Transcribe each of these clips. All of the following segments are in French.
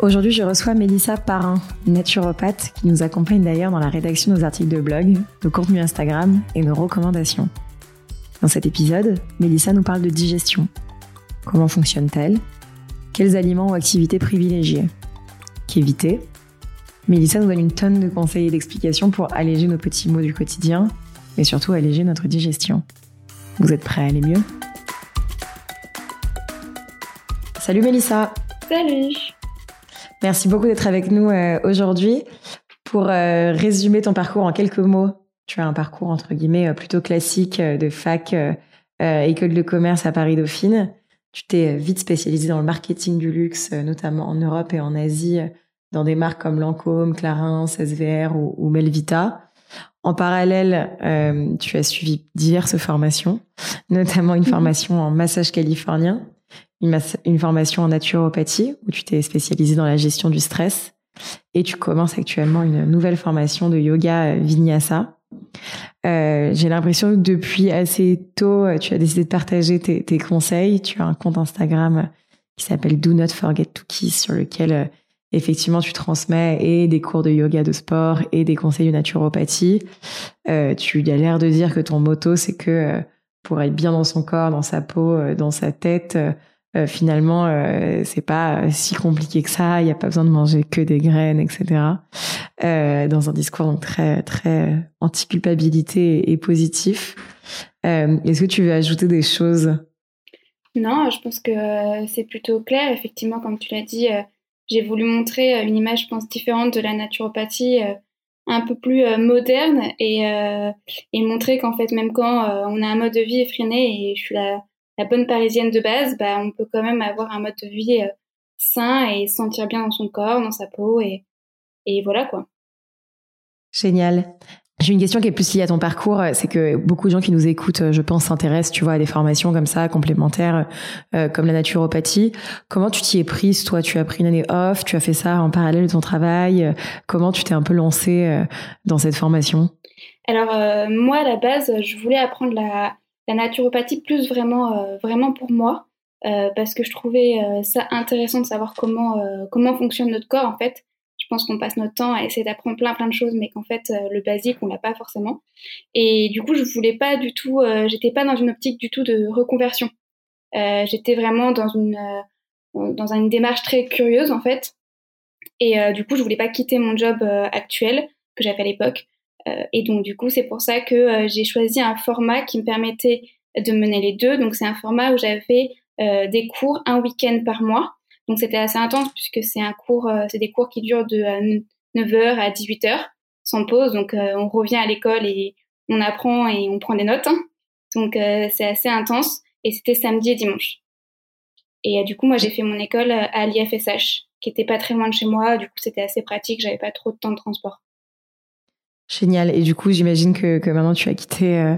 Aujourd'hui, je reçois Mélissa Parrain, naturopathe, qui nous accompagne d'ailleurs dans la rédaction de nos articles de blog, nos contenus Instagram et nos recommandations. Dans cet épisode, Mélissa nous parle de digestion. Comment fonctionne-t-elle? Quels aliments ou activités privilégier Qu'éviter? Mélissa nous donne une tonne de conseils et d'explications pour alléger nos petits mots du quotidien, et surtout alléger notre digestion. Vous êtes prêts à aller mieux? Salut Mélissa Salut Merci beaucoup d'être avec nous euh, aujourd'hui. Pour euh, résumer ton parcours en quelques mots, tu as un parcours entre guillemets euh, plutôt classique de fac, école de commerce à Paris Dauphine. Tu t'es vite spécialisé dans le marketing du luxe, notamment en Europe et en Asie, dans des marques comme Lancôme, Clarins, SVR ou, ou Melvita. En parallèle, tu as suivi diverses formations, notamment une mhm. formation en massage californien, une, formation en naturopathie où tu t'es spécialisé dans la gestion du stress et tu commences actuellement une nouvelle formation de yoga vinyasa. Euh, J'ai l'impression que depuis assez tôt, tu as décidé de partager tes, conseils. Tu as un compte Instagram qui s'appelle Do Not Forget to Kiss sur lequel euh, effectivement tu transmets et des cours de yoga de sport et des conseils de naturopathie. Euh, tu as l'air de dire que ton motto c'est que euh, pour être bien dans son corps, dans sa peau, euh, dans sa tête, euh, finalement, euh, c'est pas si compliqué que ça. Il n'y a pas besoin de manger que des graines, etc. Euh, dans un discours donc très très anti-culpabilité et positif. Euh, Est-ce que tu veux ajouter des choses? Non, je pense que c'est plutôt clair. Effectivement, comme tu l'as dit, j'ai voulu montrer une image, je pense, différente de la naturopathie un peu plus moderne et, et montrer qu'en fait, même quand on a un mode de vie effréné, et je suis la, la bonne parisienne de base, bah, on peut quand même avoir un mode de vie euh, sain et se sentir bien dans son corps, dans sa peau et, et voilà quoi. Génial. J'ai une question qui est plus liée à ton parcours, c'est que beaucoup de gens qui nous écoutent, je pense, s'intéressent, tu vois, à des formations comme ça, complémentaires, euh, comme la naturopathie. Comment tu t'y es prise, toi? Tu as pris une année off, tu as fait ça en parallèle de ton travail. Comment tu t'es un peu lancée euh, dans cette formation? Alors moi, à la base, je voulais apprendre la, la naturopathie plus vraiment, euh, vraiment pour moi, euh, parce que je trouvais euh, ça intéressant de savoir comment, comment fonctionne notre corps en fait. Je pense qu'on passe notre temps à essayer d'apprendre plein plein de choses, mais qu'en fait le basique on l'a pas forcément. Et du coup je voulais pas du tout, j'étais pas dans une optique du tout de reconversion. j'étais vraiment dans une dans une démarche très curieuse en fait. Et du coup je voulais pas quitter mon job actuel que j'avais à l'époque euh, et donc du coup, c'est pour ça que euh, j'ai choisi un format qui me permettait de mener les deux. Donc c'est un format où j'avais euh, des cours un week-end par mois. Donc c'était assez intense puisque c'est un cours, c'est des cours qui durent de 9h à 18h sans pause. Donc on revient à l'école et on apprend et on prend des notes. Hein. Donc c'est assez intense et c'était samedi et dimanche. Et du coup moi j'ai fait mon école à l'IFSH qui était pas très loin de chez moi. Du coup c'était assez pratique, j'avais pas trop de temps de transport. Génial. Et du coup, j'imagine que, que maintenant tu as quitté euh,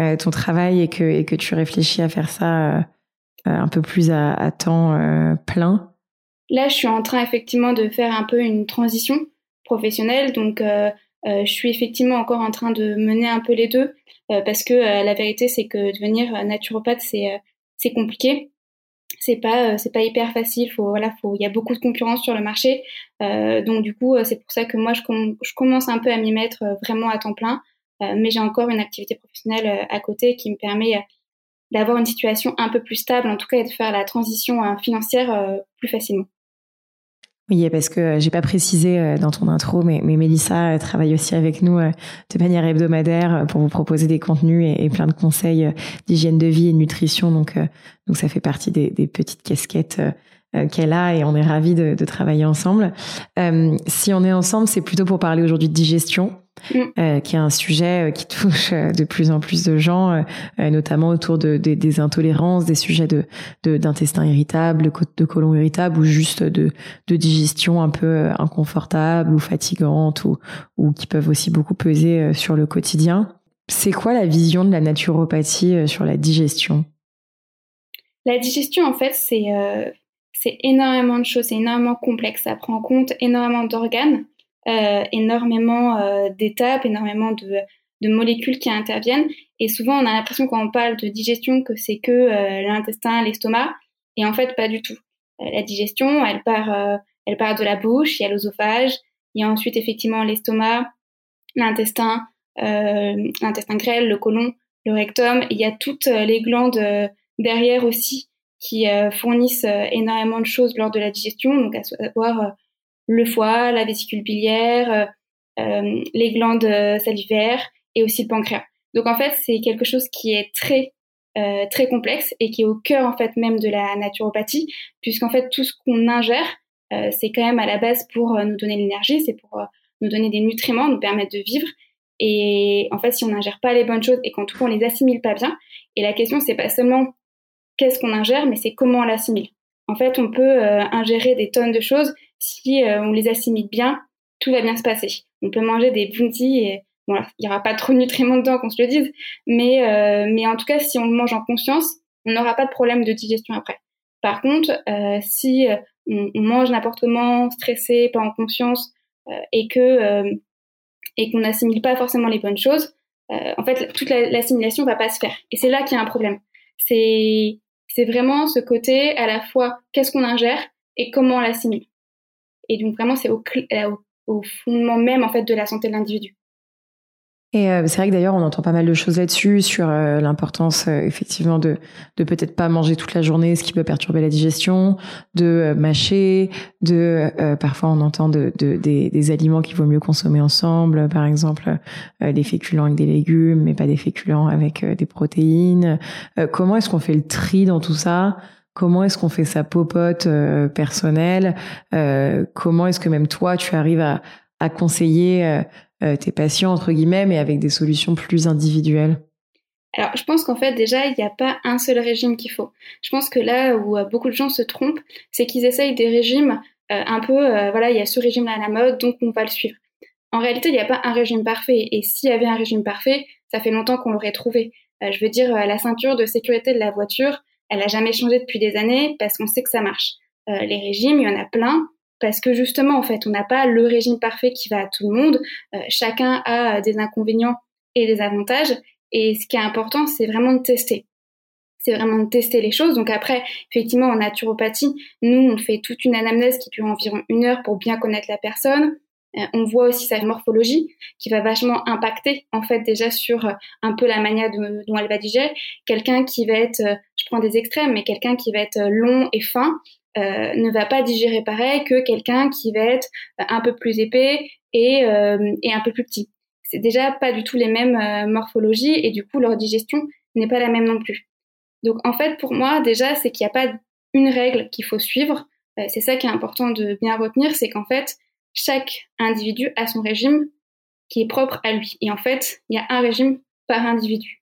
euh, ton travail et que, et que tu réfléchis à faire ça euh, un peu plus à, à temps plein. Là, je suis en train effectivement de faire un peu une transition professionnelle. Donc, je suis effectivement encore en train de mener un peu les deux parce que la vérité, c'est que devenir naturopathe, c'est c'est compliqué c'est pas euh, c'est pas hyper facile faut voilà faut il y a beaucoup de concurrence sur le marché. Euh, donc du coup euh, c'est pour ça que moi je, je commence un peu à m'y mettre vraiment à temps plein. Mais j'ai encore une activité professionnelle à côté qui me permet d'avoir une situation un peu plus stable en tout cas et de faire la transition financière plus facilement oui, parce que euh, j'ai pas précisé euh, dans ton intro, mais, mais Mélissa euh, travaille aussi avec nous de manière hebdomadaire pour vous proposer des contenus et, plein de conseils d'hygiène de vie et de nutrition. Donc, ça fait partie des, petites casquettes qu'elle a et on est ravis de travailler ensemble. si on est ensemble, c'est plutôt pour parler aujourd'hui de digestion. Mm. qui est un sujet qui touche de plus en plus de gens, notamment autour de, des intolérances, des sujets de d'intestin irritable, de, de côlon irritable ou juste de, de digestion un peu inconfortable ou fatigante ou, ou qui peuvent aussi beaucoup peser sur le quotidien. C'est quoi la vision de la naturopathie sur la digestion? La digestion, en fait, c'est c'est énormément de choses, c'est énormément complexe. Ça prend en compte énormément d'organes, euh, énormément euh, d'étapes, énormément de, de, molécules qui interviennent. Et souvent, on a l'impression quand on parle de digestion que c'est que euh, l'intestin, l'estomac. Et en fait, pas du tout. la digestion, elle part, elle part de la bouche, il y a l'œsophage, il y a ensuite effectivement l'estomac, l'intestin, l'intestin grêle, le côlon, le rectum. il y a toutes les glandes derrière aussi qui euh, fournissent euh, énormément de choses lors de la digestion, donc à savoir euh, le foie, la vésicule biliaire, les glandes salivaires et aussi le pancréas. Donc en fait, c'est quelque chose qui est très très complexe et qui est au cœur en fait même de la naturopathie, puisqu'en fait tout ce qu'on ingère, c'est quand même à la base pour nous donner l'énergie, c'est pour nous donner des nutriments, nous permettre de vivre. Et en fait, si on n'ingère pas les bonnes choses et qu'en tout cas on les assimile pas bien, et la question c'est pas seulement qu'est-ce qu'on ingère, mais c'est comment on l'assimile. En fait, on peut euh, ingérer des tonnes de choses si euh, on les assimile bien, tout va bien se passer. On peut manger des bounties et bon, il n'y aura pas trop de nutriments dedans, qu'on se le dise, mais euh, mais en tout cas, si on le mange en conscience, on n'aura pas de problème de digestion après. Par contre, si on, mange n'importe comment, stressé, pas en conscience, et que et qu'on n'assimile pas forcément les bonnes choses, en fait, toute l'assimilation va pas se faire. Et c'est là qu'il y a un problème. C'est c'est vraiment ce côté à la fois qu'est-ce qu'on ingère et comment on l'assimile. Et donc vraiment, c'est au, au, fondement même en fait de la santé de l'individu. Et euh, c'est vrai que d'ailleurs, on entend pas mal de choses là-dessus sur euh, l'importance euh, effectivement de de peut-être pas manger toute la journée, ce qui peut perturber la digestion, de mâcher, de parfois on entend de, de des, des, aliments qu'il vaut mieux consommer ensemble, par exemple des féculents avec des légumes, mais pas des féculents avec des protéines. comment est-ce qu'on fait le tri dans tout ça? Comment est-ce qu'on fait sa popote personnelle Comment est-ce que même toi, tu arrives à, conseiller euh, tes patients, entre guillemets, mais avec des solutions plus individuelles? Alors, je pense qu'en fait, déjà, il n'y a pas un seul régime qu'il faut. Je pense que là où euh, beaucoup de gens se trompent, c'est qu'ils essayent des régimes euh, un peu, voilà, il y a ce régime-là à la mode, donc on va le suivre. En réalité, il n'y a pas un régime parfait. Et s'il y avait un régime parfait, ça fait longtemps qu'on l'aurait trouvé. je veux dire, la ceinture de sécurité de la voiture, elle n'a jamais changé depuis des années parce qu'on sait que ça marche. les régimes, il y en a plein parce que justement, en fait, on n'a pas le régime parfait qui va à tout le monde. Euh, chacun a des inconvénients et des avantages. Et ce qui est important, c'est vraiment de tester. C'est vraiment de tester les choses. Donc après, effectivement, en naturopathie, nous, on fait toute une anamnèse qui dure environ une heure pour bien connaître la personne. Euh, on voit aussi sa morphologie qui va vachement impacter en fait déjà sur euh, un peu la manière dont elle va digérer. Quelqu'un qui va être, des extrêmes, mais quelqu'un qui va être long et fin, euh, ne va pas digérer pareil que quelqu'un qui va être euh, un peu plus épais et, euh, et un peu plus petit. C'est déjà pas du tout les mêmes morphologies et du coup leur digestion n'est pas la même non plus. Donc en fait pour moi déjà c'est qu'il n'y a pas une règle qu'il faut suivre. c'est ça qui est important de bien retenir, c'est qu'en fait chaque individu a son régime qui est propre à lui. Et en fait il y a un régime par individu.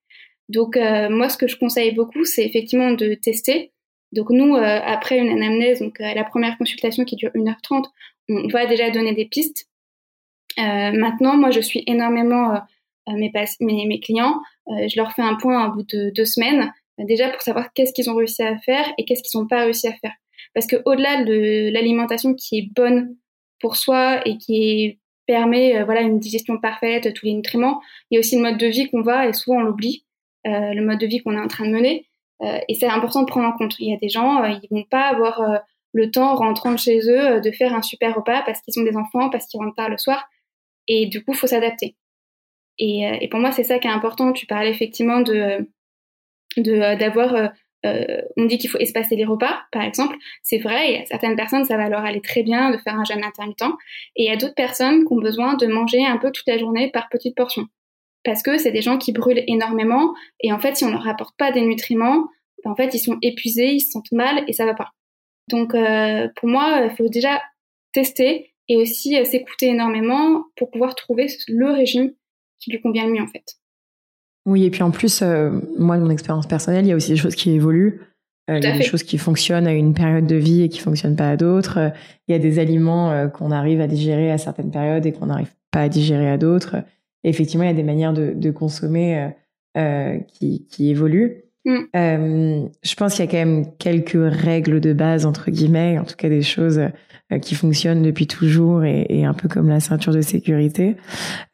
Donc moi ce que je conseille beaucoup c'est effectivement de tester donc nous, euh, après une anamnèse, donc euh, la première consultation qui dure 1h30, on va déjà donner des pistes. Euh, maintenant, moi, je suis énormément mes, mes, mes, clients. je leur fais un point au bout de deux semaines, déjà pour savoir qu'est-ce qu'ils ont réussi à faire et qu'est-ce qu'ils n'ont pas réussi à faire. Parce que au-delà de l'alimentation qui est bonne pour soi et qui permet voilà une digestion parfaite, tous les nutriments, il y a aussi le mode de vie qu'on va et souvent on l'oublie, le mode de vie qu'on est en train de mener. Euh, et c'est important de prendre en compte. Il y a des gens, euh, ils vont pas avoir euh, le temps, rentrant chez eux, de faire un super repas parce qu'ils ont des enfants, parce qu'ils rentrent tard le soir. Et du coup, faut s'adapter. Et, et, pour moi, c'est ça qui est important. Tu parlais effectivement de d'avoir euh, on dit qu'il faut espacer les repas, par exemple. C'est vrai, il y a certaines personnes, ça va leur aller très bien de faire un jeûne intermittent. Et il y a d'autres personnes qui ont besoin de manger un peu toute la journée par petites portions parce que c'est des gens qui brûlent énormément et en fait si on leur apporte pas des nutriments ben, en fait ils sont épuisés ils se sentent mal et ça va pas donc euh, pour moi il faut déjà tester et aussi euh, s'écouter énormément pour pouvoir trouver le régime qui lui convient le mieux en fait. Oui, et puis en plus, moi, de mon expérience personnelle, il y a aussi des choses qui évoluent. il y a des choses qui fonctionnent à une période de vie et qui fonctionnent pas à d'autres. Il y a des aliments qu'on arrive à digérer à certaines périodes et qu'on n'arrive pas à digérer à d'autres. Effectivement, il y a des manières de, de consommer qui, qui évoluent. Mm. Euh, je pense qu'il y a quand même quelques règles de base, entre guillemets, en tout cas des choses euh, qui fonctionnent depuis toujours et, et, un peu comme la ceinture de sécurité.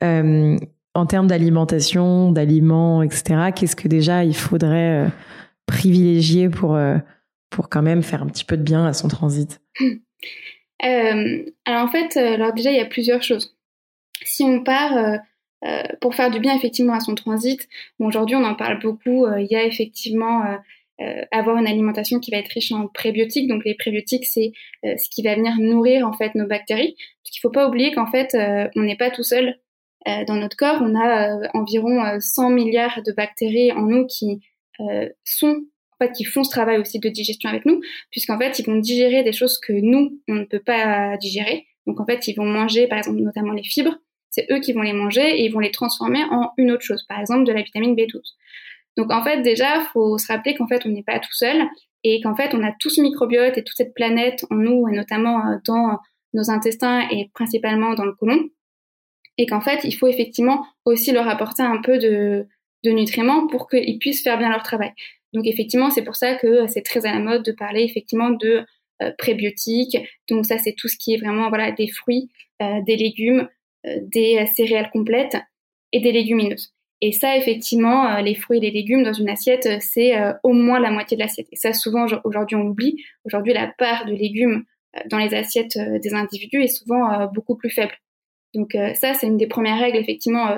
Euh, en termes d'alimentation, d'aliments, etc., qu'est-ce que déjà il faudrait euh, privilégier pour, euh, pour quand même faire un petit peu de bien à son transit? Alors en fait, alors déjà, il y a plusieurs choses. Si on part euh, pour faire du bien effectivement à son transit. Bon, aujourd'hui, on en parle beaucoup. Euh, il y a effectivement euh, avoir une alimentation qui va être riche en prébiotiques. Donc les prébiotiques, c'est ce qui va venir nourrir en fait nos bactéries. Parce qu'il faut pas oublier qu'en fait, on n'est pas tout seul dans notre corps. On a environ 100 milliards de bactéries en nous qui sont en fait, qui font ce travail aussi de digestion avec nous, puisqu'en fait, ils vont digérer des choses que nous, on ne peut pas digérer. Donc, en fait, ils vont manger, par exemple, notamment les fibres, c'est eux qui vont les manger et ils vont les transformer en une autre chose, par exemple de la vitamine B12. Donc en fait déjà, faut se rappeler qu'en fait on n'est pas tout seul et qu'en fait on a tout ce microbiote et toute cette planète en nous et notamment euh, dans nos intestins et principalement dans le côlon et qu'en fait il faut effectivement aussi leur apporter un peu de, nutriments pour qu'ils puissent faire bien leur travail. Donc effectivement c'est pour ça que c'est très à la mode de parler effectivement de euh, prébiotiques. Donc ça c'est tout ce qui est vraiment voilà des fruits, euh, des légumes, des céréales complètes et des légumineuses. Et ça, effectivement, euh, les fruits et les légumes dans une assiette, euh, c'est au moins la moitié de l'assiette. Et ça, souvent, aujourd'hui, on l'oublie. Aujourd'hui, la part de légumes dans les assiettes des individus est souvent beaucoup plus faible. Donc ça, c'est une des premières règles, effectivement,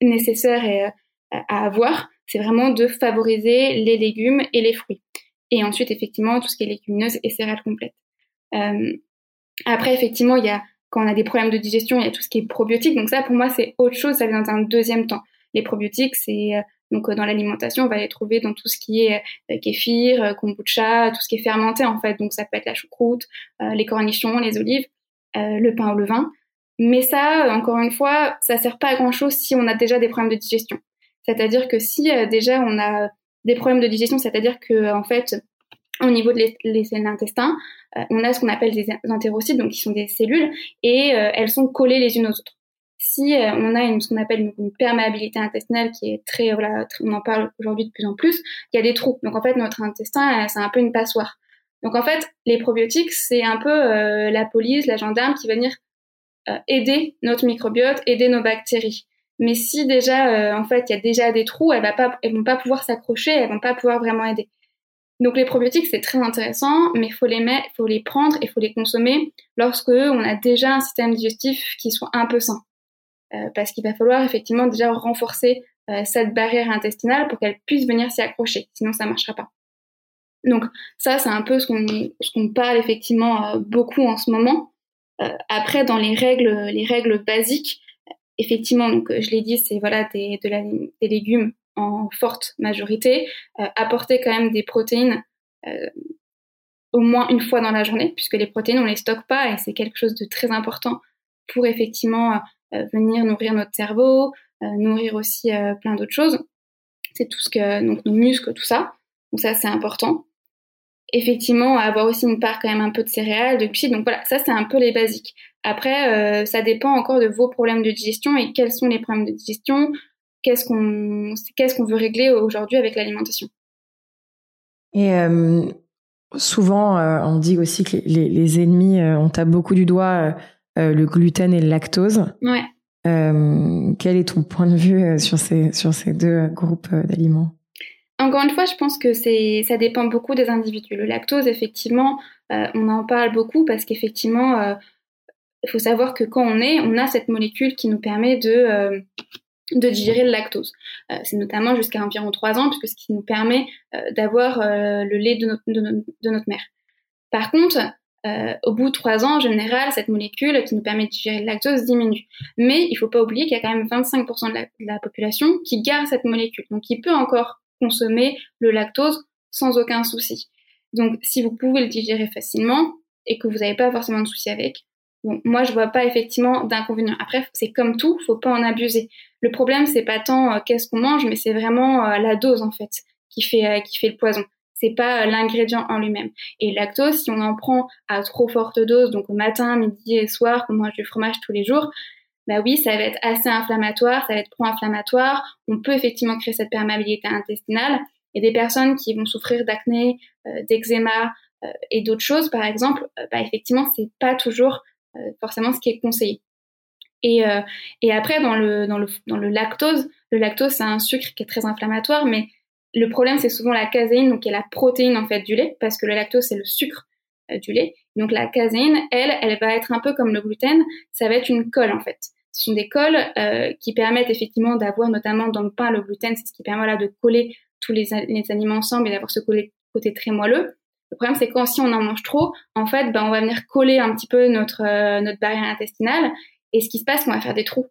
nécessaires à avoir. C'est vraiment de favoriser les légumes et les fruits. Et ensuite, effectivement, tout ce qui est légumineuse et céréales complètes. après, effectivement, il y a quand on a des problèmes de digestion, il y a tout ce qui est probiotique. Donc ça, pour moi, c'est autre chose. Ça vient dans un deuxième temps. Les probiotiques, c'est euh, donc euh, dans l'alimentation, on va les trouver dans tout ce qui est euh, kéfir, kombucha, tout ce qui est fermenté en fait. Donc ça peut être la choucroute, les cornichons, les olives, le pain au levain. Mais ça, encore une fois, ça sert pas à grand chose si on a déjà des problèmes de digestion. C'est-à-dire que si déjà on a des problèmes de digestion, c'est-à-dire que en fait au niveau de l'intestin, euh, on a ce qu'on appelle des entérocytes, donc qui sont des cellules, et euh, elles sont collées les unes aux autres. Si euh, on a une, ce qu'on appelle une, perméabilité intestinale qui est très, voilà, on en parle aujourd'hui de plus en plus, il y a des trous. Donc en fait, notre intestin, c'est un peu une passoire. Donc en fait, les probiotiques, c'est un peu la police, la gendarme qui va venir aider notre microbiote, aider nos bactéries. Mais si déjà, en fait, il y a déjà des trous, elles vont pas pouvoir s'accrocher, elles vont pas pouvoir vraiment aider. Donc les probiotiques c'est très intéressant, mais il faut les mettre, faut les prendre et faut les consommer lorsque on a déjà un système digestif qui soit un peu sain, euh, parce qu'il va falloir effectivement déjà renforcer euh, cette barrière intestinale pour qu'elle puisse venir s'y accrocher, sinon ça marchera pas. Donc ça c'est un peu ce qu'on qu'on parle effectivement euh, beaucoup en ce moment. après dans les règles les règles basiques, effectivement donc je l'ai dit c'est voilà des, des légumes en forte majorité, euh, apporter quand même des protéines euh, au moins une fois dans la journée, puisque les protéines, on les stocke pas et c'est quelque chose de très important pour effectivement euh, venir nourrir notre cerveau, nourrir aussi plein d'autres choses. C'est tout ce que, donc nos muscles, tout ça. Donc ça, c'est important. Effectivement, avoir aussi une part quand même un peu de céréales, de glucides. Donc voilà, ça, c'est un peu les basiques. Après, ça dépend encore de vos problèmes de digestion et quels sont les problèmes de digestion, qu'est-ce qu'on qu'est-ce qu'on veut régler aujourd'hui avec l'alimentation? Et euh, souvent, euh, on dit aussi que les, les ennemis, euh, on tape beaucoup du doigt le gluten et le lactose. Ouais. quel est ton point de vue sur ces sur ces deux groupes d'aliments? Encore une fois, je pense que c'est, ça dépend beaucoup des individus. Le lactose, effectivement, on en parle beaucoup parce qu'effectivement, il faut savoir que quand on est, on a cette molécule qui nous permet de de digérer le lactose. Euh, c'est notamment jusqu'à environ 3 ans, puisque ce qui nous permet euh, d'avoir euh, le lait de notre, mère. Par contre, au bout de 3 ans, en général, cette molécule qui nous permet de digérer le lactose diminue. Mais il ne faut pas oublier qu'il y a quand même 25% de la, de la, population qui garde cette molécule, donc qui peut encore consommer le lactose sans aucun souci. Donc si vous pouvez le digérer facilement et que vous n'avez pas forcément de souci avec, Bon, moi, je vois pas effectivement d'inconvénient. Après, c'est comme tout, faut pas en abuser. Le problème, c'est pas tant euh, qu'est-ce qu'on mange, mais c'est vraiment euh, la dose en fait qui fait euh, qui fait le poison. C'est pas l'ingrédient en lui-même. Et lactose, si on en prend à trop forte dose, donc au matin, midi et soir, qu'on mange du fromage tous les jours, bah oui, ça va être assez inflammatoire, ça va être pro-inflammatoire. On peut effectivement créer cette perméabilité intestinale. Et des personnes qui vont souffrir d'acné, d'eczéma et d'autres choses, par exemple, bah effectivement, c'est pas toujours forcément ce qui est conseillé. Et, euh, après, dans le, lactose, le lactose, c'est un sucre qui est très inflammatoire, mais le problème, c'est souvent la caséine, donc qui est la protéine en fait du lait, parce que le lactose, c'est le sucre euh, du lait. Donc la caséine, elle, elle va être un peu comme le gluten, ça va être une colle en fait. Ce sont des colles euh, qui permettent effectivement d'avoir, notamment dans le pain, le gluten, c'est ce qui permet là, de coller tous les, les aliments ensemble et d'avoir ce côté très moelleux. Le problème, c'est quand si on en mange trop, en fait, ben, on va venir coller un petit peu notre, euh, notre barrière intestinale. Et ce qui se passe, qu'on va faire des trous.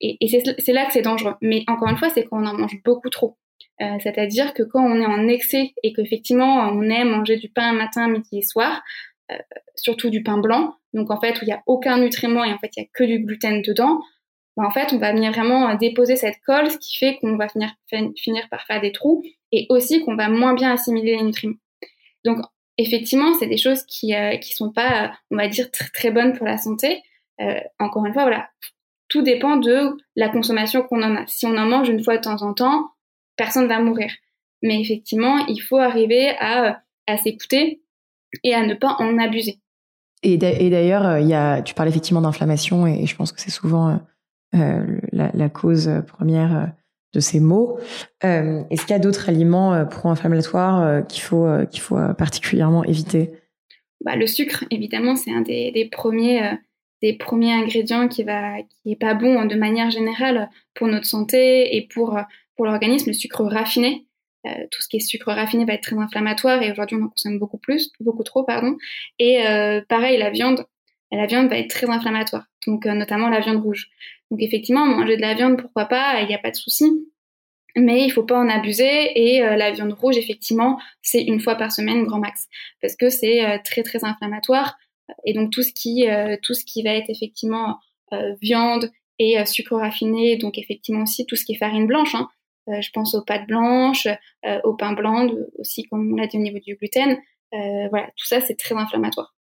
Et, c'est là que c'est dangereux. Mais encore une fois, c'est quand on en mange beaucoup trop. Euh, C'est-à-dire que quand on est en excès et qu'effectivement, on aime manger du pain matin, midi et soir, euh, surtout du pain blanc, donc en fait, où il n'y a aucun nutriment et en fait, il n'y a que du gluten dedans, ben, en fait, on va venir vraiment déposer cette colle, ce qui fait qu'on va finir, finir par faire des trous et aussi qu'on va moins bien assimiler les nutriments. Donc, effectivement, c'est des choses qui euh, qui sont pas, on va dire, très, très bonnes pour la santé. Euh, encore une fois, voilà, tout dépend de la consommation qu'on en a. Si on en mange une fois de temps en temps, personne va mourir. Mais effectivement, il faut arriver à, à s'écouter et à ne pas en abuser. Et d'ailleurs, euh, tu parles effectivement d'inflammation et je pense que c'est souvent la, cause première de ces mots. Euh, Est-ce qu'il y a d'autres aliments euh, pro-inflammatoires euh, qu'il faut, qu'il faut particulièrement éviter? Bah, Le sucre, évidemment, c'est un des, premiers, des premiers ingrédients qui va, qui pas bon de manière générale pour notre santé et pour, pour l'organisme. Le sucre raffiné, tout ce qui est sucre raffiné va être très inflammatoire et aujourd'hui on en consomme beaucoup plus, beaucoup trop, pardon. Et pareil, la viande, la viande va être très inflammatoire, donc notamment la viande rouge. Donc effectivement, manger de la viande, pourquoi pas, il n'y a pas de souci. Mais il faut pas en abuser et euh, la viande rouge, effectivement, c'est une fois par semaine grand max parce que c'est euh, très très inflammatoire et donc tout ce qui euh, tout ce qui va être effectivement viande et sucre raffiné, donc effectivement aussi tout ce qui est farine blanche. Hein. je pense aux pâtes blanches, au pain blanc aussi, comme on l'a dit au niveau du gluten. voilà, tout ça c'est très inflammatoire.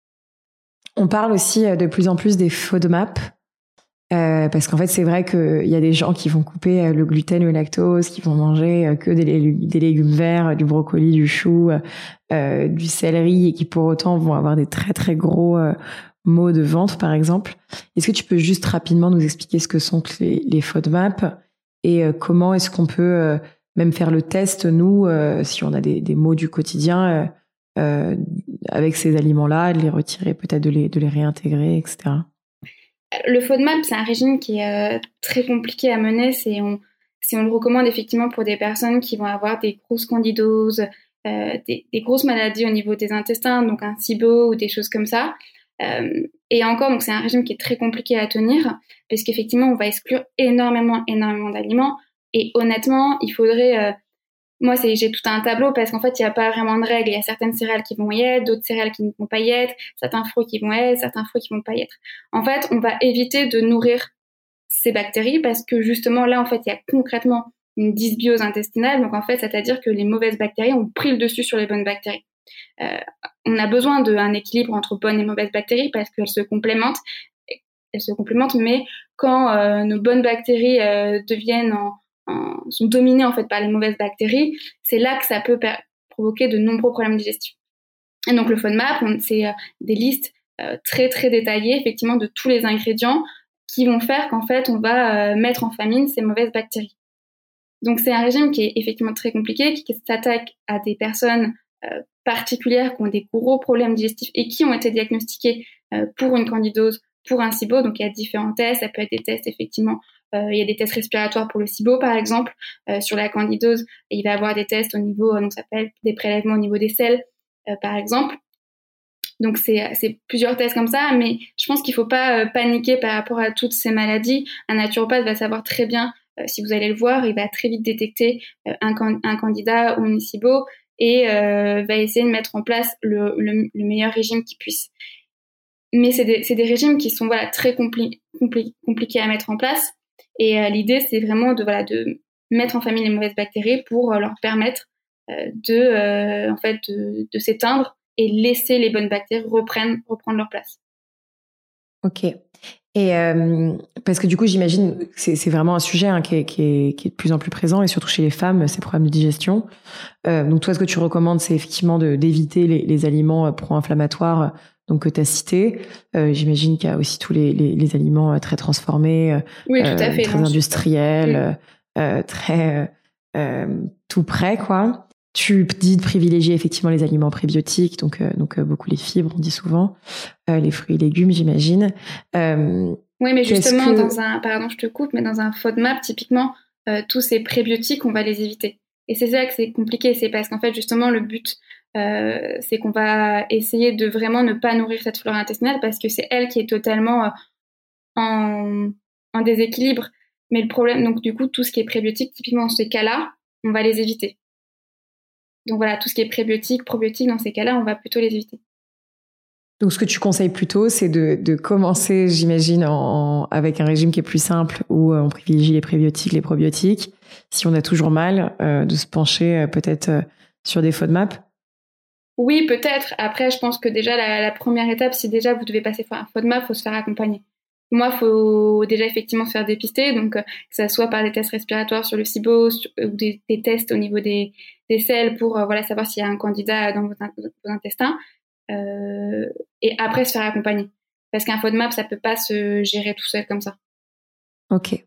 On parle aussi de plus en plus des FODMAP. Euh, parce qu'en fait, c'est vrai qu'il y a des gens qui vont couper euh, le gluten ou le lactose, qui vont manger euh, que des, des légumes verts, du brocoli, du chou, euh, du céleri, et qui pour autant vont avoir des très très gros maux de ventre, par exemple. Est-ce que tu peux juste rapidement nous expliquer ce que sont les, les FODMAP et comment est-ce qu'on peut même faire le test, nous, si on a des, des maux du quotidien, avec ces aliments-là, de les retirer, peut-être de les, de les réintégrer, etc. Le FODMAP, c'est un régime qui est euh, très compliqué à mener. si on le recommande effectivement pour des personnes qui vont avoir des grosses candidoses, euh, des, grosses maladies au niveau des intestins, donc un SIBO ou des choses comme ça. Euh, et encore, donc c'est un régime qui est très compliqué à tenir parce qu'effectivement, on va exclure énormément, énormément d'aliments. Et honnêtement, il faudrait moi, j'ai tout un tableau parce qu'en fait, il n'y a pas vraiment de règles. Il y a certaines céréales qui vont y être, d'autres céréales qui ne vont pas y être, certains fruits qui vont y être, certains fruits qui vont pas y être. En fait, on va éviter de nourrir ces bactéries parce que justement, là, en fait, il y a concrètement une dysbiose intestinale. Donc, en fait, c'est-à-dire que les mauvaises bactéries ont pris le dessus sur les bonnes bactéries. Euh, on a besoin d'un équilibre entre bonnes et mauvaises bactéries parce qu'elles se complémentent. Elles se complémentent, mais quand euh, nos bonnes bactéries euh, deviennent en, sont dominés en fait par les mauvaises bactéries, c'est là que ça peut provoquer de nombreux problèmes digestifs. Et donc le FODMAP, c'est euh, des listes euh, très très détaillées effectivement de tous les ingrédients qui vont faire qu'en fait on va euh, mettre en famine ces mauvaises bactéries. Donc c'est un régime qui est effectivement très compliqué, qui, s'attaque à des personnes particulières qui ont des gros problèmes digestifs et qui ont été diagnostiquées pour une candidose, pour un SIBO. Donc il y a différents tests, ça peut être des tests effectivement il y a des tests respiratoires pour le SIBO, par exemple. Euh, sur la candidose, il va y avoir des tests au niveau, donc ça s'appelle des prélèvements au niveau des selles, euh, par exemple. Donc c'est plusieurs tests comme ça, mais je pense qu'il ne faut pas paniquer par rapport à toutes ces maladies. Un naturopathe va savoir très bien, si vous allez le voir, il va très vite détecter un, candidat ou une SIBO et va essayer de mettre en place le, le, le meilleur régime qu'il puisse. mais c'est des, des, régimes qui sont voilà très compli compliqués à mettre en place. Et l'idée, c'est vraiment de voilà de mettre en famille les mauvaises bactéries pour leur permettre de en fait de, s'éteindre et laisser les bonnes bactéries reprendre reprendre leur place. Ok. Et euh, parce que du coup, j'imagine que c'est vraiment un sujet hein, qui, est, qui, est, qui, est, de plus en plus présent, et surtout chez les femmes, ces problèmes de digestion. Euh, donc toi, ce que tu recommandes, c'est effectivement d'éviter les, aliments euh, pro-inflammatoires donc que tu as cités. Euh, j'imagine qu'il y a aussi tous les, les, les aliments euh, très transformés, oui, tout à fait, très industriels, très tout prêt, quoi. Tu dis de privilégier effectivement les aliments prébiotiques, donc, euh, donc euh, beaucoup les fibres, on dit souvent, euh, les fruits et légumes, j'imagine. oui, mais justement, dans un, pardon, je te coupe, mais dans un FODMAP, typiquement, tous ces prébiotiques, on va les éviter. Et c'est ça que c'est compliqué, c'est parce qu'en fait, justement, le but, c'est qu'on va essayer de vraiment ne pas nourrir cette flore intestinale parce que c'est elle qui est totalement en, en déséquilibre. Mais le problème, donc du coup, tout ce qui est prébiotique, typiquement dans ces cas-là, on va les éviter. Donc voilà, tout ce qui est prébiotique, probiotique, dans ces cas-là, on va plutôt les éviter. Donc ce que tu conseilles plutôt, c'est de, de, commencer, j'imagine, avec un régime qui est plus simple, où euh, on privilégie les prébiotiques, les probiotiques. Si on a toujours mal, euh, de se pencher euh, peut-être sur des FODMAP. Oui, peut-être. Après, je pense que déjà, la, la, première étape, si déjà vous devez passer un FODMAP, il faut se faire accompagner. Moi, il faut déjà effectivement se faire dépister, donc que ce soit par des tests respiratoires sur le SIBO ou des, des, tests au niveau des, des selles pour euh, voilà savoir s'il y a un candidat dans vos, intestins euh, et après se faire accompagner parce qu'un FODMAP ça peut pas se gérer tout seul comme ça. Ok.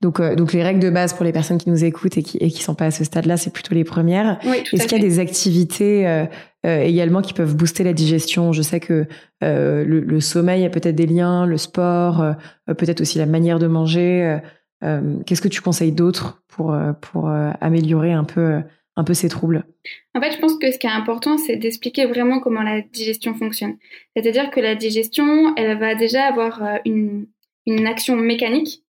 Donc, euh, donc les règles de base pour les personnes qui nous écoutent et qui et qui sont pas à ce stade-là, c'est plutôt les premières. Oui, Est-ce qu'il y a des activités euh, euh, également qui peuvent booster la digestion? Je sais que le, le, sommeil a peut-être des liens, le sport, peut-être aussi la manière de manger. Qu'est-ce que tu conseilles d'autre pour pour améliorer un peu un peu ces troubles? En fait, je pense que ce qui est important, c'est d'expliquer vraiment comment la digestion fonctionne. C'est-à-dire que la digestion, elle va déjà avoir une, une action mécanique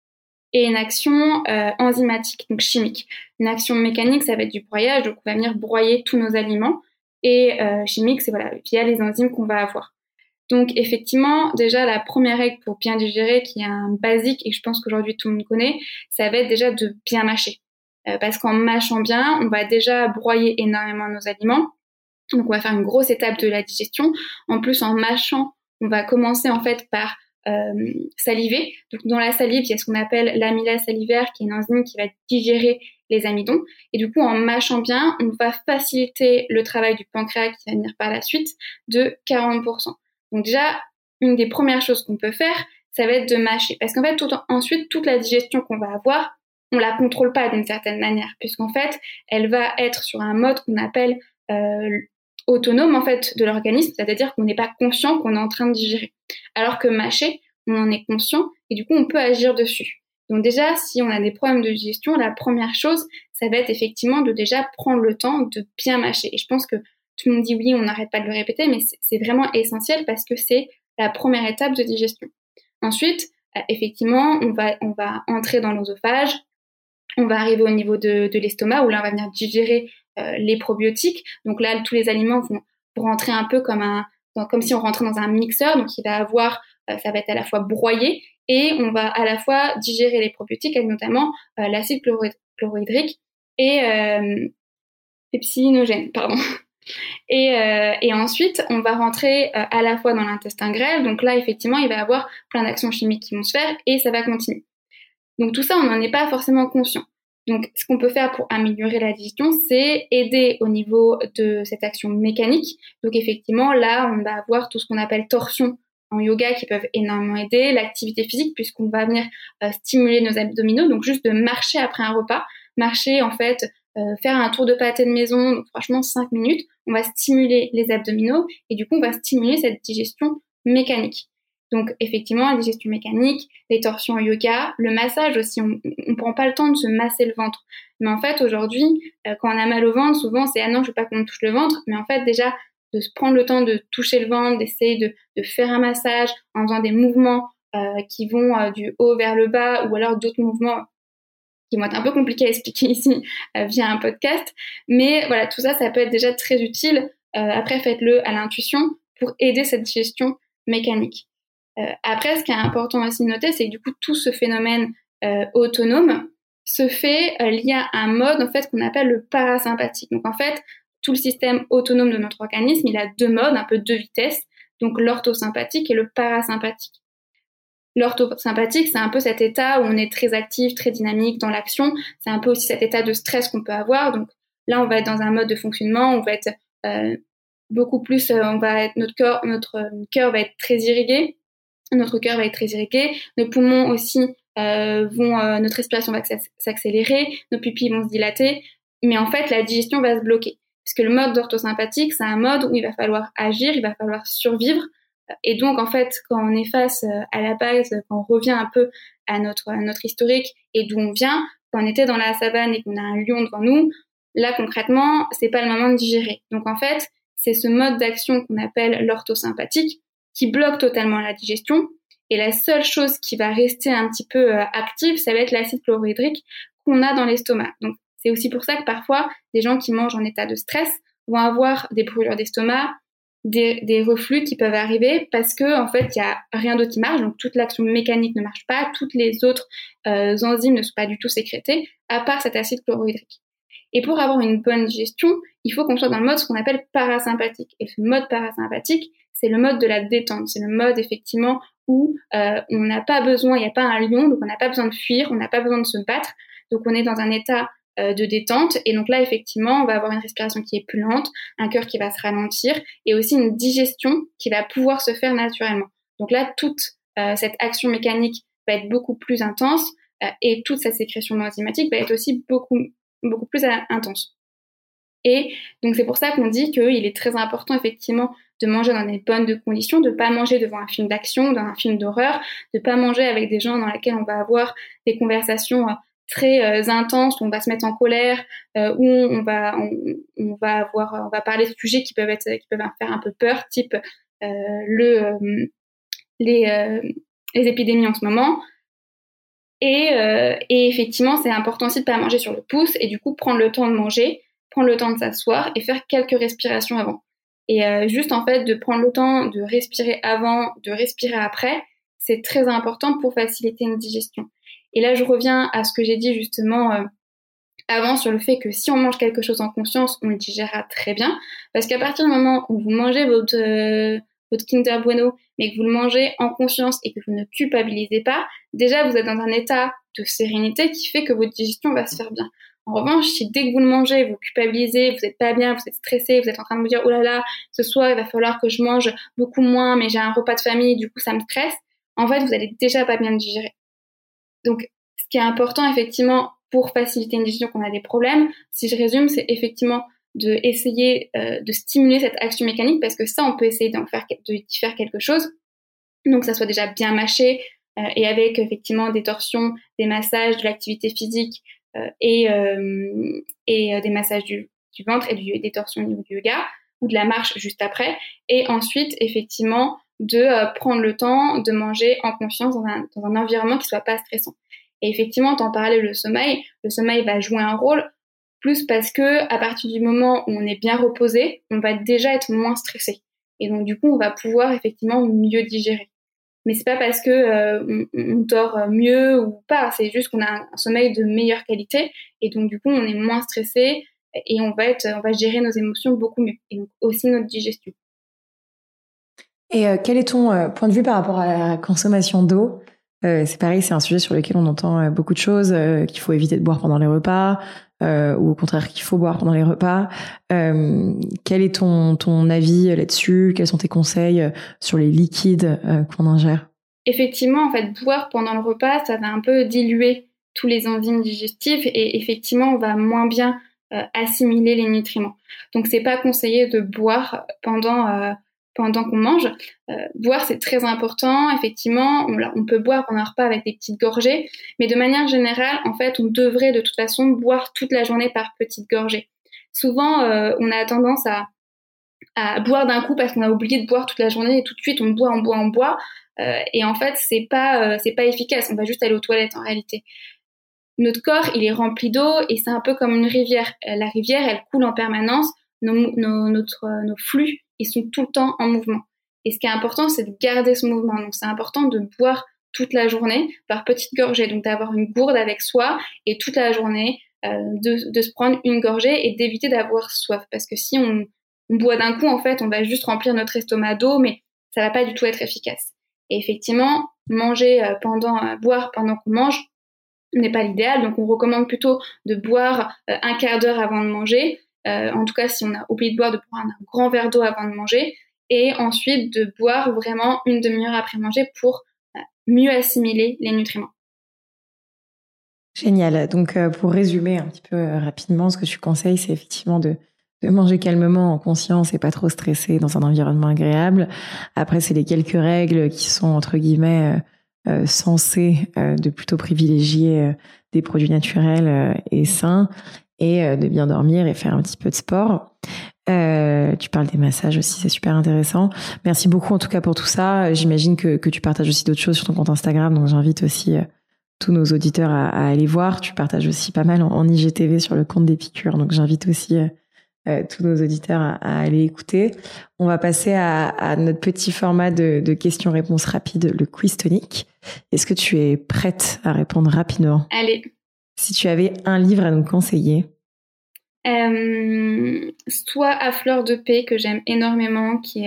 et une action euh, enzymatique, donc chimique. Une action mécanique, ça va être du broyage, donc on va venir broyer tous nos aliments. Et euh, chimique, c'est voilà, via les enzymes qu'on va avoir. Donc effectivement, déjà la première règle pour bien digérer, qui est un basique et je pense qu'aujourd'hui tout le monde connaît, ça va être déjà de bien mâcher. Euh, parce qu'en mâchant bien, on va déjà broyer énormément nos aliments. Donc on va faire une grosse étape de la digestion. En plus, en mâchant, on va commencer en fait par euh, saliver. Donc dans la salive, il y a ce qu'on appelle l'amylase salivaire, qui est une enzyme qui va digérer les amidons. Et du coup, en mâchant bien, on va faciliter le travail du pancréas qui va venir par la suite de 40%. Donc déjà, une des premières choses qu'on peut faire, ça va être de mâcher. Parce qu'en fait, tout, ensuite, toute la digestion qu'on va avoir, on la contrôle pas d'une certaine manière, puisqu'en fait, elle va être sur un mode qu'on appelle euh, autonome en fait de l'organisme, c'est-à-dire qu'on n'est pas conscient qu'on est en train de digérer. Alors que mâcher, on en est conscient et du coup, on peut agir dessus. Donc déjà, si on a des problèmes de digestion, la première chose, ça va être effectivement de déjà prendre le temps de bien mâcher. Et je pense que tout le monde dit oui, on n'arrête pas de le répéter, mais c'est vraiment essentiel parce que c'est la première étape de digestion. Ensuite, euh, effectivement, on va, on va entrer dans l'osophage, on va arriver au niveau de, l'estomac où là on va venir digérer les probiotiques. Donc là tous les aliments vont, rentrer un peu comme un comme si on rentrait dans un mixeur. Donc il va avoir euh, ça va être à la fois broyé et on va à la fois digérer les probiotiques avec notamment euh, l'acide chlorhydrique et epsinogène, pardon. Et, et, ensuite, on va rentrer à la fois dans l'intestin grêle. Donc là, effectivement, il va y avoir plein d'actions chimiques qui vont se faire et ça va continuer. Donc tout ça, on n'en est pas forcément conscient. Donc ce qu'on peut faire pour améliorer la digestion, c'est aider au niveau de cette action mécanique. Donc effectivement, là, on va avoir tout ce qu'on appelle torsion en yoga qui peuvent énormément aider, l'activité physique puisqu'on va venir euh, stimuler nos abdominaux, donc juste de marcher après un repas, marcher en fait, euh, faire un tour de pâté de maison, donc franchement 5 minutes, on va stimuler les abdominaux et du coup on va stimuler cette digestion mécanique. Donc effectivement, la digestion mécanique, les torsions yoga, le massage aussi, on ne prend pas le temps de se masser le ventre. Mais en fait, aujourd'hui, euh, quand on a mal au ventre, souvent c'est ah non, je veux pas qu'on me touche le ventre, mais en fait déjà de se prendre le temps de toucher le ventre, d'essayer de, de, faire un massage en faisant des mouvements euh, qui vont euh, du haut vers le bas ou alors d'autres mouvements qui vont être un peu compliqués à expliquer ici via un podcast. Mais voilà, tout ça, ça peut être déjà très utile. après, faites-le à l'intuition pour aider cette digestion mécanique. Après, ce qui est important aussi de noter, c'est que du coup, tout ce phénomène autonome se fait lié à un mode en fait qu'on appelle le parasympathique. Donc en fait, tout le système autonome de notre organisme, il a deux modes, un peu deux vitesses, donc l'orthosympathique et le parasympathique. L'orthosympathique, c'est un peu cet état où on est très actif, très dynamique dans l'action. C'est un peu aussi cet état de stress qu'on peut avoir. Donc là, on va être dans un mode de fonctionnement, on va être euh, beaucoup plus, euh, on va être, notre cœur, notre euh, cœur va être très irrigué, notre cœur va être très irrigué, nos poumons aussi euh, vont, notre respiration va s'accélérer, nos pupilles vont se dilater, mais en fait, la digestion va se bloquer. Parce que le mode orthosympathique, c'est un mode où il va falloir agir, il va falloir survivre. Et donc, en fait, quand on est face euh, à la base, quand on revient un peu à notre, notre historique et d'où on vient, quand on était dans la savane et qu'on a un lion devant nous, là, concrètement, c'est pas le moment de digérer. Donc, en fait, c'est ce mode d'action qu'on appelle l'orthosympathique qui bloque totalement la digestion. Et la seule chose qui va rester un petit peu euh, active, ça va être l'acide chlorhydrique qu'on a dans l'estomac. Donc, c'est aussi pour ça que parfois, des gens qui mangent en état de stress vont avoir des brûlures d'estomac, des, reflux qui peuvent arriver parce que en fait, il y a rien d'autre qui marche. Donc toute l'action mécanique ne marche pas, toutes les autres euh, enzymes ne sont pas du tout sécrétées, à part cet acide chlorhydrique. Et pour avoir une bonne digestion, il faut qu'on soit dans le mode ce qu'on appelle parasympathique. Et ce mode parasympathique, c'est le mode de la détente. C'est le mode effectivement où euh, on n'a pas besoin, il n'y a pas un lion, donc on n'a pas besoin de fuir, on n'a pas besoin de se battre. Donc on est dans un état euh, de détente. Et donc là, effectivement, on va avoir une respiration qui est plus lente, un cœur qui va se ralentir et aussi une digestion qui va pouvoir se faire naturellement. Donc là, toute euh, cette action mécanique va être beaucoup plus intense euh, et toute cette sécrétion enzymatique va être aussi beaucoup, beaucoup plus intense. Et donc c'est pour ça qu'on dit qu'il est très important effectivement de manger dans des bonnes conditions, de pas manger devant un film d'action, dans un film d'horreur, de pas manger avec des gens dans lesquels on va avoir des conversations très euh, intense où on va se mettre en colère, euh, où on va on, va avoir on va parler de sujets qui peuvent être qui peuvent faire un peu peur, type euh, le les les épidémies en ce moment. Et, et effectivement, c'est important aussi de pas manger sur le pouce et du coup prendre le temps de manger, prendre le temps de s'asseoir et faire quelques respirations avant. Et juste en fait de prendre le temps de respirer avant, de respirer après, c'est très important pour faciliter une digestion. Et là, je reviens à ce que j'ai dit justement euh, avant sur le fait que si on mange quelque chose en conscience, on le digérera très bien. Parce qu'à partir du moment où vous mangez votre, euh, votre Kinder Bueno, mais que vous le mangez en conscience et que vous ne culpabilisez pas, déjà vous êtes dans un état de sérénité qui fait que votre digestion va se faire bien. En revanche, si dès que vous le mangez, vous culpabilisez, vous n'êtes pas bien, vous êtes stressé, vous êtes en train de vous dire oh là là, ce soir il va falloir que je mange beaucoup moins, mais j'ai un repas de famille, du coup ça me stresse, en fait vous allez déjà pas bien le digérer. Donc, ce qui est important, effectivement, pour faciliter une digestion qu'on a des problèmes, si je résume, c'est effectivement de essayer euh, de stimuler cette action mécanique parce que ça, on peut essayer d'en faire, de faire quelque chose. Donc, ça soit déjà bien mâché euh, et avec effectivement des torsions, des massages, de l'activité physique euh, et, et des massages du, du ventre et du, des torsions au niveau du yoga ou de la marche juste après. Et ensuite, effectivement, de euh, prendre le temps de manger en confiance dans un, dans un environnement qui soit pas stressant. Et effectivement, t'en parlais, le sommeil, le sommeil va jouer un rôle plus parce que à partir du moment où on est bien reposé, on va déjà être moins stressé. Et donc du coup, on va pouvoir effectivement mieux digérer. Mais c'est pas parce que euh, on, dort mieux ou pas, c'est juste qu'on a un, sommeil de meilleure qualité et donc du coup, on est moins stressé et on va gérer nos émotions beaucoup mieux et donc aussi notre digestion. Et euh, quel est ton euh, point de vue par rapport à la consommation d'eau? Euh, C'est pareil, c'est un sujet sur lequel on entend beaucoup de choses, qu'il faut éviter de boire pendant les repas, ou au contraire qu'il faut boire pendant les repas. quel est ton, ton avis là-dessus? Quels sont tes conseils sur les liquides qu'on ingère? Effectivement, en fait, boire pendant le repas, ça va un peu diluer tous les enzymes digestives et effectivement, on va moins bien assimiler les nutriments. Donc, c'est pas conseillé de boire pendant pendant qu'on mange. Euh, boire, c'est très important. Effectivement, on, peut boire pendant un repas avec des petites gorgées, mais de manière générale, en fait, on devrait de toute façon boire toute la journée par petites gorgées. Souvent, euh, on a tendance à, à boire d'un coup parce qu'on a oublié de boire toute la journée et tout de suite on boit, on boit, on boit. Euh, et en fait, c'est pas, c'est pas efficace. On va juste aller aux toilettes en réalité. Notre corps, il est rempli d'eau et c'est un peu comme une rivière. La rivière, elle coule en permanence. Nos, nos, notre, nos flux ils sont tout le temps en mouvement. Et ce qui est important, c'est de garder ce mouvement. Donc c'est important de boire toute la journée par petites gorgées, donc d'avoir une gourde avec soi et toute la journée euh, de, se prendre une gorgée et d'éviter d'avoir soif. Parce que si on, on boit d'un coup, en fait, on va juste remplir notre estomac d'eau, mais ça va pas du tout être efficace. Et effectivement, manger euh, pendant, euh, boire pendant qu'on mange n'est pas l'idéal. Donc on recommande plutôt de boire un quart d'heure avant de manger. En tout cas, si on a oublié de boire, de boire un grand verre d'eau avant de manger. Et ensuite de boire vraiment une demi-heure après manger pour mieux assimiler les nutriments. Génial. Donc, euh, pour résumer un petit peu euh, rapidement, ce que tu conseilles, c'est effectivement de, manger calmement, en conscience et pas trop stressé dans un environnement agréable. Après, c'est les quelques règles qui sont, entre guillemets, euh, censées de plutôt privilégier des produits naturels et sains et de bien dormir et faire un petit peu de sport. Euh, tu parles des massages aussi, c'est super intéressant. Merci beaucoup en tout cas pour tout ça. J'imagine que, que tu partages aussi d'autres choses sur ton compte Instagram, donc j'invite aussi tous nos auditeurs à, aller voir. Tu partages aussi pas mal en, IGTV sur le compte des piqûres, donc j'invite aussi euh, euh, tous nos auditeurs à, aller écouter. On va passer à, notre petit format de, questions-réponses rapides, le quiz tonique. Est-ce que tu es prête à répondre rapidement? Allez. Si tu avais un livre à nous conseiller euh, Soit à fleur de paix que j'aime énormément, qui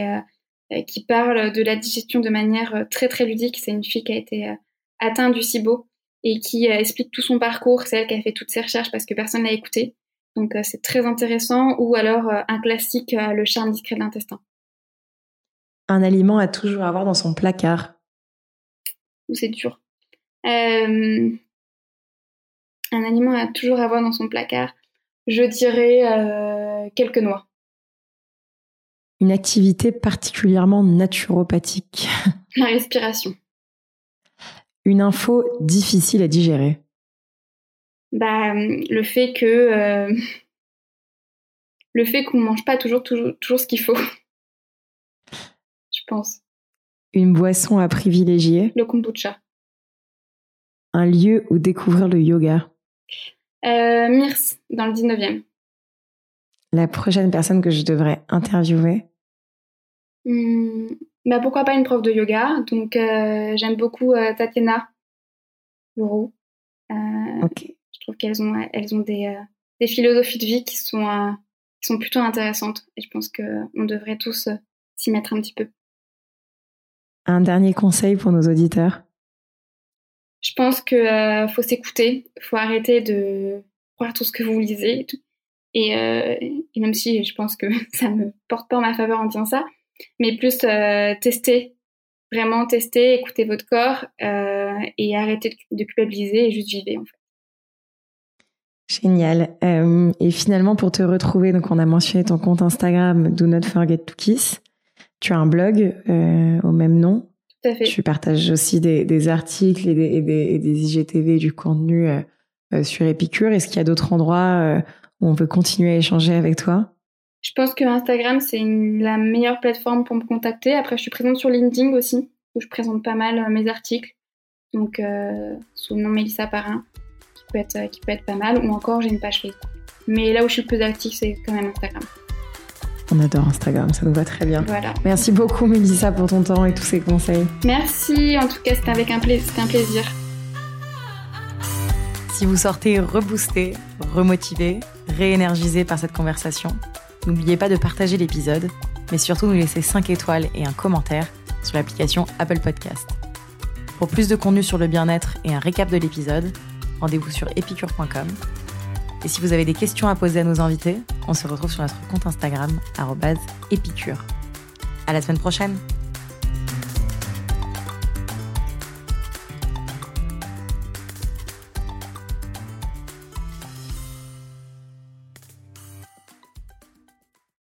qui parle de la digestion de manière très très ludique. C'est une fille qui a été atteinte du SIBO et qui euh, explique tout son parcours. C'est elle qui a fait toutes ses recherches parce que personne l'a écouté. Donc euh, c'est très intéressant. Ou alors euh, un classique, Le charme discret de l'intestin. Un aliment à toujours avoir dans son placard. C'est dur. Un aliment à toujours avoir dans son placard. Je dirais quelques noix. Une activité particulièrement naturopathique. La respiration. Une info difficile à digérer. Bah, le fait que euh, le fait qu'on mange pas toujours, toujours, toujours ce qu'il faut. Je pense. Une boisson à privilégier. Le kombucha. Un lieu où découvrir le yoga. Euh, Mirs, dans le 19e. La prochaine personne que je devrais interviewer? Hmm, bah, pourquoi pas une prof de yoga? Donc, euh, j'aime beaucoup euh, Tatiana Euh, Je trouve qu'elles ont, elles ont des, euh, des, philosophies de vie qui sont, qui sont plutôt intéressantes. Et je pense qu'on devrait tous s'y mettre un petit peu. Un dernier conseil pour nos auditeurs? Je pense qu'il faut s'écouter. Il faut arrêter de croire tout ce que vous lisez. Et, et même si je pense que ça me porte pas en ma faveur en disant ça, mais plus euh, tester, vraiment tester, écouter votre corps euh, et arrêter de, culpabiliser et juste vivre en fait. Génial. Euh, et finalement, pour te retrouver, donc on a mentionné ton compte Instagram Do Not Forget to Kiss. Tu as un blog au même nom. Tout à fait. Tu partages aussi des, articles et des, et des, IGTV, du contenu sur Épicure. Est-ce qu'il y a d'autres endroits où on peut continuer à échanger avec toi? Je pense que Instagram, c'est la meilleure plateforme pour me contacter. Après, je suis présente sur LinkedIn aussi, où je présente pas mal euh, mes articles. Donc, euh, sous le nom Mélissa Parrain, qui peut, être, qui peut être pas mal. Ou encore, j'ai une page Facebook. Mais là où je suis le plus active, c'est quand même Instagram. On adore Instagram, ça nous va très bien. Voilà. Merci beaucoup Mélissa pour ton temps et tous ces conseils. Merci, en tout cas c'était avec un, un plaisir. Si vous sortez reboosté, remotivé, réénergisé par cette conversation, N'oubliez pas de partager l'épisode, mais surtout nous laisser 5 étoiles et un commentaire sur l'application Apple Podcast. Pour plus de contenu sur le bien-être et un récap de l'épisode, rendez-vous sur epicure.com. Et si vous avez des questions à poser à nos invités, on se retrouve sur notre compte Instagram, épicure. À la semaine prochaine!